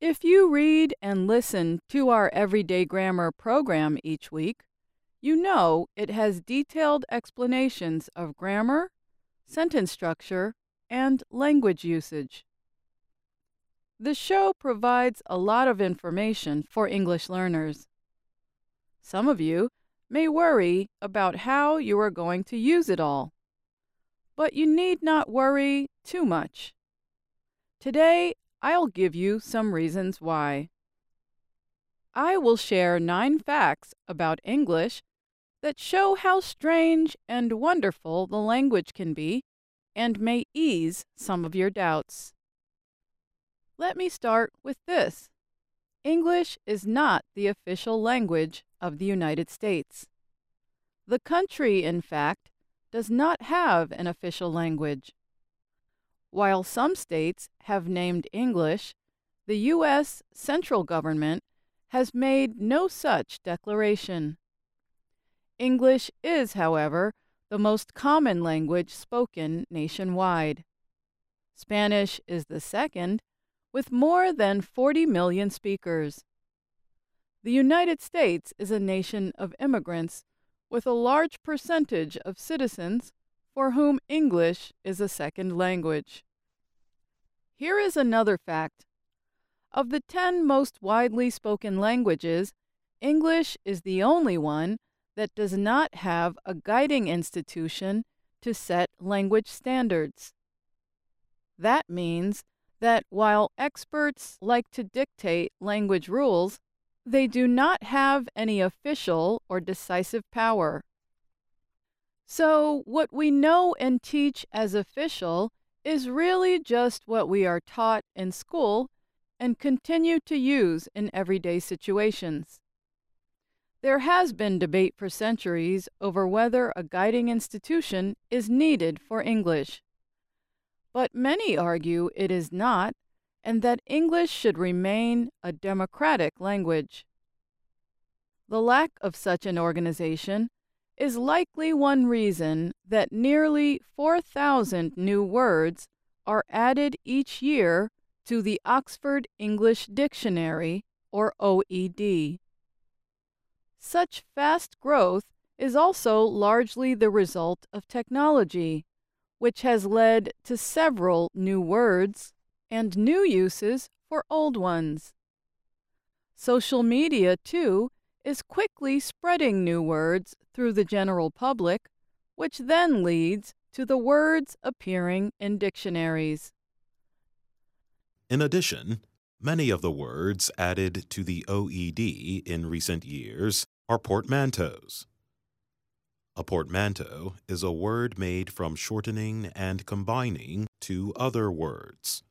If you read and listen to our Everyday Grammar program each week, you know it has detailed explanations of grammar, sentence structure, and language usage. The show provides a lot of information for English learners. Some of you may worry about how you are going to use it all, but you need not worry too much. Today, I'll give you some reasons why. I will share nine facts about English that show how strange and wonderful the language can be and may ease some of your doubts. Let me start with this English is not the official language of the United States. The country, in fact, does not have an official language. While some states have named English, the U.S. central government has made no such declaration. English is, however, the most common language spoken nationwide. Spanish is the second, with more than 40 million speakers. The United States is a nation of immigrants with a large percentage of citizens for whom English is a second language. Here is another fact. Of the 10 most widely spoken languages, English is the only one that does not have a guiding institution to set language standards. That means that while experts like to dictate language rules, they do not have any official or decisive power. So, what we know and teach as official is really just what we are taught in school and continue to use in everyday situations. There has been debate for centuries over whether a guiding institution is needed for English. But many argue it is not, and that English should remain a democratic language. The lack of such an organization is likely one reason that nearly 4,000 new words are added each year to the Oxford English Dictionary, or OED. Such fast growth is also largely the result of technology which has led to several new words and new uses for old ones. Social media, too, is quickly spreading new words through the general public, which then leads to the words appearing in dictionaries. In addition, many of the words added to the OED in recent years are portmanteaus. A portmanteau is a word made from shortening and combining two other words.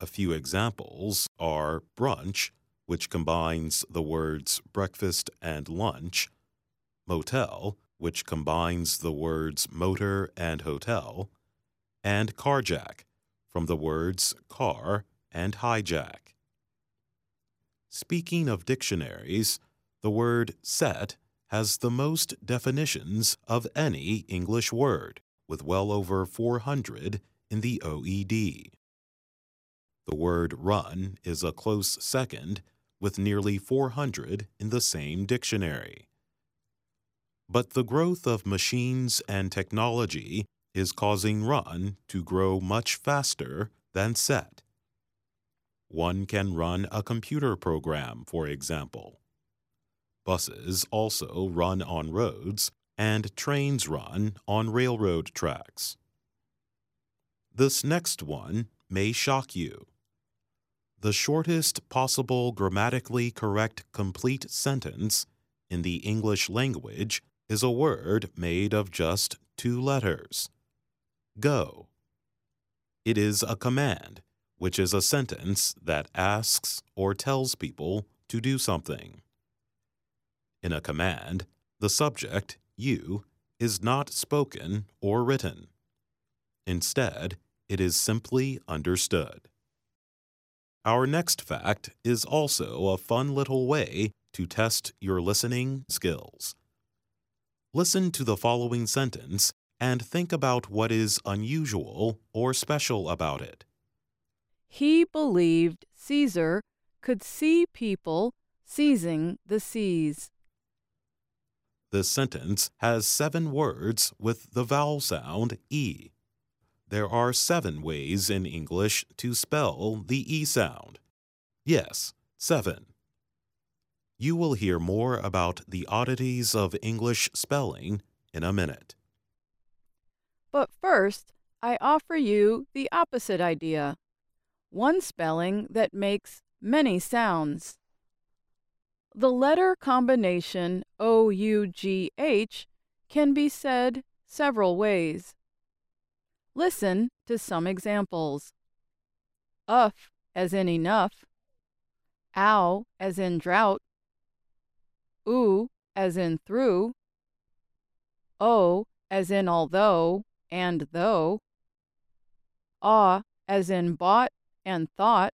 A few examples are brunch, which combines the words breakfast and lunch, motel, which combines the words motor and hotel, and carjack, from the words car and hijack. Speaking of dictionaries, the word set has the most definitions of any English word, with well over 400 in the OED. The word run is a close second, with nearly 400 in the same dictionary. But the growth of machines and technology is causing run to grow much faster than set. One can run a computer program, for example. Buses also run on roads, and trains run on railroad tracks. This next one may shock you. The shortest possible grammatically correct complete sentence in the English language is a word made of just two letters go. It is a command, which is a sentence that asks or tells people to do something. In a command, the subject, you, is not spoken or written. Instead, it is simply understood. Our next fact is also a fun little way to test your listening skills. Listen to the following sentence and think about what is unusual or special about it. He believed Caesar could see people seizing the seas. The sentence has seven words with the vowel sound E. There are seven ways in English to spell the E sound. Yes, seven. You will hear more about the oddities of English spelling in a minute. But first, I offer you the opposite idea one spelling that makes many sounds. The letter combination O U G H can be said several ways. Listen to some examples. Uff as in enough, ow as in drought, oo as in through, o as in although and though, ah as in bought and thought,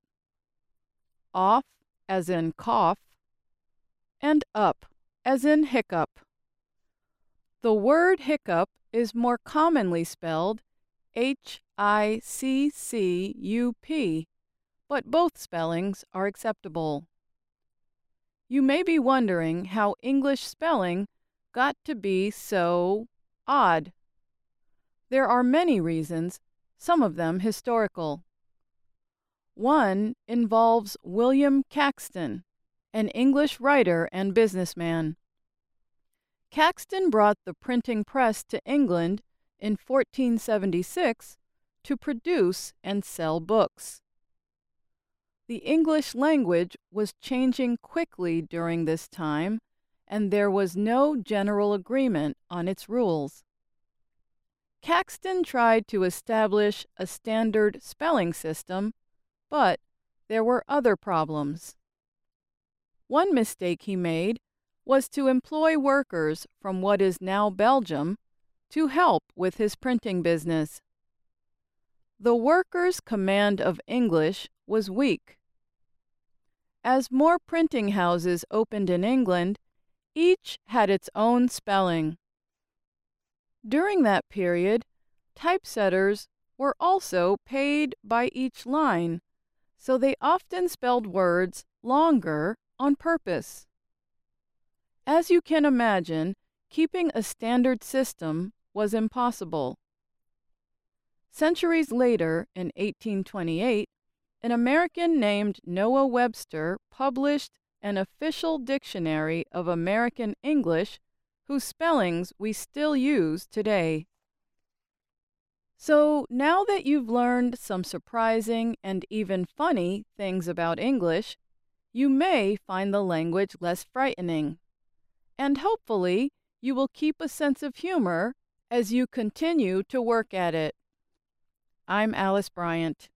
off as in cough, and up as in hiccup. The word hiccup is more commonly spelled H I C C U P, but both spellings are acceptable. You may be wondering how English spelling got to be so odd. There are many reasons, some of them historical. One involves William Caxton, an English writer and businessman. Caxton brought the printing press to England in 1476 to produce and sell books. The English language was changing quickly during this time, and there was no general agreement on its rules. Caxton tried to establish a standard spelling system but there were other problems. One mistake he made was to employ workers from what is now Belgium to help with his printing business. The workers' command of English was weak. As more printing houses opened in England, each had its own spelling. During that period, typesetters were also paid by each line so they often spelled words longer on purpose. As you can imagine, keeping a standard system was impossible. Centuries later, in 1828, an American named Noah Webster published an official dictionary of American English whose spellings we still use today. So now that you've learned some surprising and even funny things about English, you may find the language less frightening. And hopefully, you will keep a sense of humor as you continue to work at it. I'm Alice Bryant.